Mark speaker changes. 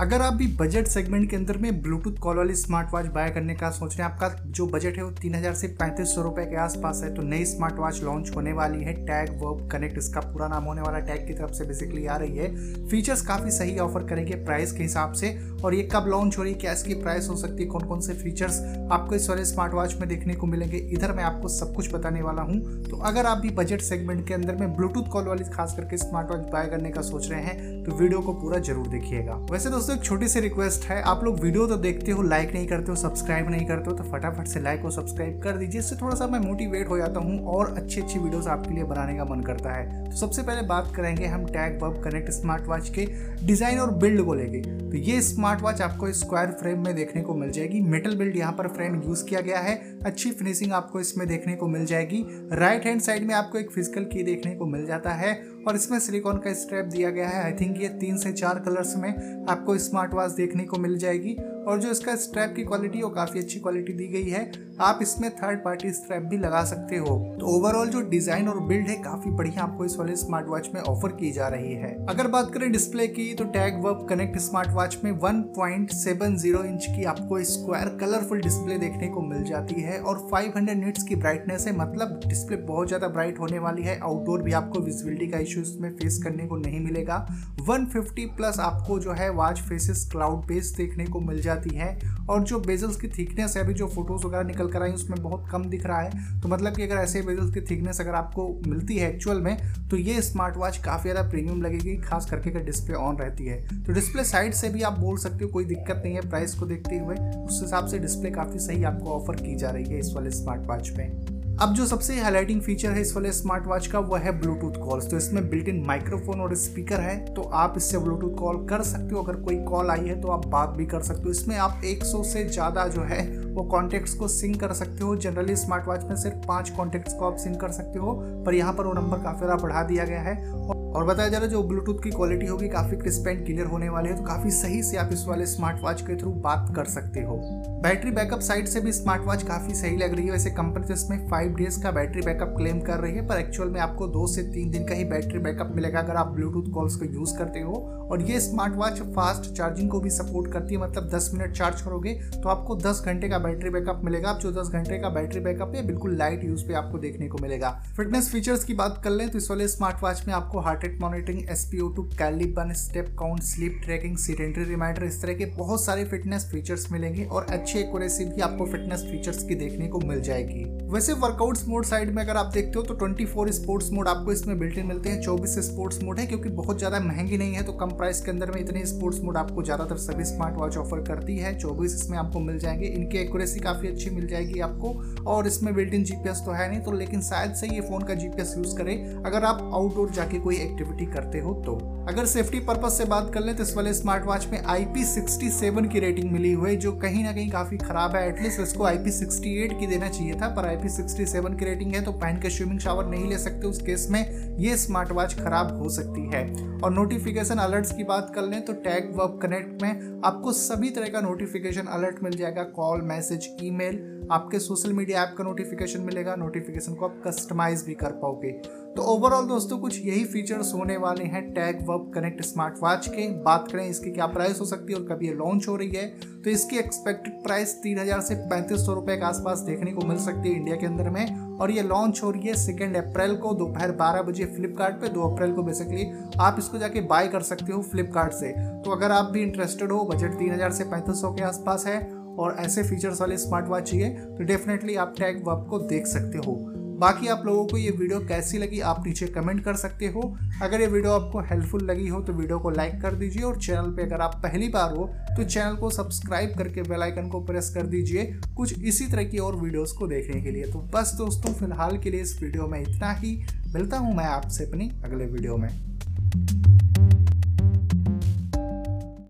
Speaker 1: अगर आप भी बजट सेगमेंट के अंदर में ब्लूटूथ कॉल वाली स्मार्ट वॉच बाय करने का सोच रहे हैं, आपका जो बजट है वो तीन हज़ार से पैंतीस सौ रुपए के आसपास है तो नई स्मार्ट वॉच लॉन्च होने वाली है टैग वर्ब कनेक्ट इसका पूरा नाम होने वाला टैग की तरफ़ से बेसिकली आ रही है। फीचर्स काफ़ी सही ऑफ़र करेंगे प्राइस के हिसाब से, और ये कब लॉन्च हो रही है, क्या इसकी प्राइस हो सकती है कौन कौन से फीचर्स आपको इस वाले स्मार्ट वॉच में देखने को मिलेंगे, इधर मैं आपको सब कुछ बताने वाला हूँ। तो अगर आप भी बजट सेगमेंट के अंदर में ब्लूटूथ कॉल वाली खास करके स्मार्ट वॉच बाय करने का सोच रहे हैं तो वीडियो को पूरा ज़रूर देखिएगा। वैसे दोस्तों एक छोटी सी रिक्वेस्ट है। आप लोग वीडियो तो देखते हो लाइक नहीं करते हो सब्सक्राइब नहीं करते हो तो फटाफट से लाइक और सब्सक्राइब कर दीजिए। इससे थोड़ा सा मैं मोटिवेट हो जाता हूँ और अच्छी अच्छी वीडियोस आपके लिए बनाने का मन करता है। तो सबसे पहले बात करेंगे हम Tagg Verve connect smart watch के डिज़ाइन और बिल्ड को लेके। तो ये स्मार्ट वॉच आपको स्क्वायर फ्रेम में देखने को मिल जाएगी। मेटल बिल्ड यहाँ पर फ्रेम यूज़ किया गया है। अच्छी फिनिशिंग आपको इसमें देखने को मिल जाएगी। राइट हैंड साइड में आपको एक फ़िज़िकल की देखने को मिल जाता है। और इसमें सिलिकॉन का स्ट्रैप दिया गया है। आई थिंक ये तीन से चार कलर्स में आपको स्मार्ट वॉच देखने को मिल जाएगी। और जो इसका स्ट्रैप की क्वालिटी वो काफ़ी अच्छी क्वालिटी दी गई है। आप इसमें थर्ड पार्टी स्ट्रैप भी लगा सकते हो। तो ओवरऑल जो डिज़ाइन और बिल्ड है, काफ़ी बढ़िया आपको इस वाले स्मार्ट वॉच में ऑफ़र की जा रही है। अगर बात करें डिस्प्ले की तो Tagg Verve connect smart watch में 1.70 इंच की आपको स्क्वायर कलरफुल डिस्प्ले देखने को मिल जाती है और 500 निट्स की ब्राइटनेस है। मतलब डिस्प्ले बहुत ज़्यादा ब्राइट होने वाली है। आउटडोर भी आपको विजिबिलिटी का इशू इसमें फेस करने को नहीं मिलेगा। 150 प्लस आपको जो है वॉच फेसेस क्लाउड बेस देखने को मिल जाती है और जो बेजल्स की थिकनेस है, अभी जो फ़ोटोज़ वगैरह निकल कर आई उसमें बहुत कम दिख रहा है। तो मतलब कि अगर ऐसे बेजल्स की थिकनेस अगर आपको मिलती है एक्चुअल में तो ये स्मार्ट वॉच काफ़ी ज़्यादा प्रीमियम लगेगी, खास करके अगर डिस्प्ले ऑन रहती है। तो डिस्प्ले साइड से भी आप बोल सकते हो, कोई दिक्कत नहीं है प्राइस को देखते हुए, उस हिसाब से डिस्प्ले काफ़ी सही आपको ऑफ़र की जा रही है इस वाले स्मार्ट वॉच में अब जो सबसे हाईलाइटिंग फीचर है इस वाले स्मार्ट वॉच का, वो है ब्लूटूथ कॉल्स तो इसमें बिल्ट इन माइक्रोफोन और स्पीकर है तो आप इससे ब्लूटूथ कॉल कर सकते हो। अगर कोई कॉल आई है तो आप बात भी कर सकते हो। इसमें आप 100 से ज़्यादा जो है, वो कॉन्टेक्ट्स को सिंक कर सकते हो। जनरली स्मार्ट वॉच में सिर्फ़ पाँच कॉन्टेक्ट्स को आप सिंक कर सकते हो, पर यहाँ पर वो नंबर काफ़ी ज़्यादा बढ़ा दिया गया है। और बताया जा रहा है जो ब्लूटूथ की क्वालिटी होगी, काफ़ी क्रिस्प एंड क्लियर होने वाली है तो काफ़ी सही से आप इस वाले स्मार्ट वॉच के थ्रू बात कर सकते हो। बैटरी बैकअप साइड से भी स्मार्ट वॉच काफ़ी सही लग रही है। वैसे कंपनी तो इसमें फाइव डेज़ का बैटरी बैकअप क्लेम कर रही है, पर एक्चुअल में आपको दो से तीन दिन का ही बैटरी बैकअप मिलेगा अगर आप ब्लूटूथ कॉल्स को यूज़ करते हो। और ये स्मार्ट वॉच फास्ट चार्जिंग को भी सपोर्ट करती है मतलब दस मिनट चार्ज करोगे तो आपको दस घंटे का बैटरी बैकअप मिलेगा। आप जो दस घंटे का बैटरी बैकअप है, बिल्कुल लाइट यूज़ पे आपको देखने को मिलेगा। फिटनेस फीचर्स की बात कर लें तो इस वाले स्मार्ट वॉच में आपको heart rate monitoring SpO2 Caliban step count sleep tracking sedentary reminder इस तरह के बहुत सारे फिटनेस फीचर्स मिलेंगे और अच्छी एक्यूरेसी भी आपको फिटनेस फीचर्स की देखने को मिल जाएगी। वैसे वर्कआउट्स मोड साइड में अगर आप देखते हो तो 24 स्पोर्ट्स मोड आपको इसमें बिल्ट इन मिलते हैं। 24 स्पोर्ट्स मोड है, क्योंकि बहुत ज़्यादा महँगी नहीं है तो कम प्राइस के अंदर में इतने स्पोर्ट्स मोड आपको ज़्यादातर सभी स्मार्ट वॉच ऑफ़र करती है। 24 इसमें आपको मिल जाएँगे। इनकी एक्यूरेसी काफ़ी अच्छी मिल जाएगी आपको, और इसमें बिल्ट इन जीपीएस तो है नहीं तो लेकिन शायद से ये फ़ोन का जीपीएस यूज़ करें। अगर आप आउटडोर जाके कोई एक्टिविटी करते हो तो। अगर सेफ्टी पर्पज से बात कर लें तो इस वाले स्मार्ट वॉच में IP67 की रेटिंग मिली हुई जो कहीं ना कहीं काफ़ी खराब है। एटलीस्ट इसको IP68 की देना चाहिए था, पर IP67 की रेटिंग है तो पहन के स्विमिंग शावर नहीं ले सकते। उस केस में ये स्मार्ट वॉच खराब हो सकती है। और नोटिफिकेशन अलर्ट्स की बात कर लें तो टैग वर्क कनेक्ट में आपको सभी तरह का नोटिफिकेशन अलर्ट मिल जाएगा। कॉल मैसेज ईमेल आपके सोशल मीडिया ऐप का नोटिफिकेशन मिलेगा। नोटिफिकेशन को आप कस्टमाइज भी कर पाओगे। तो ओवरऑल दोस्तों, कुछ यही फीचर्स होने वाले हैं Tagg Verve connect smart watch के। बात करें इसकी क्या प्राइस हो सकती है और कब ये लॉन्च हो रही है तो इसकी एक्सपेक्टेड प्राइस तीन हज़ार से पैंतीस सौ रुपए के आसपास देखने को मिल सकती है इंडिया के अंदर में। और ये लॉन्च हो रही है सेकेंड अप्रैल को, दोपहर बारह बजे फ्लिपकार्ट पे, दो अप्रैल को बेसिकली आप इसको जाके बाय कर सकते हो फ्लिपकार्ट से। तो अगर आप भी इंटरेस्टेड हो बजट तीन हज़ार से पैंतीस सौ के आसपास है, और ऐसे फीचर्स वाले स्मार्ट वॉच चाहिए तो डेफिनेटली आप टैग वर्ब को देख सकते हो। बाकी आप लोगों को ये वीडियो कैसी लगी आप नीचे कमेंट कर सकते हो। अगर ये वीडियो आपको हेल्पफुल लगी हो तो वीडियो को लाइक कर दीजिए और चैनल पे अगर आप पहली बार हो तो चैनल को सब्सक्राइब करके बेल आइकन को प्रेस कर दीजिए कुछ इसी तरह की और वीडियोस को देखने के लिए। तो बस दोस्तों, फ़िलहाल के लिए इस वीडियो में इतना ही। मिलता हूँ मैं आपसे अपनी अगले वीडियो में।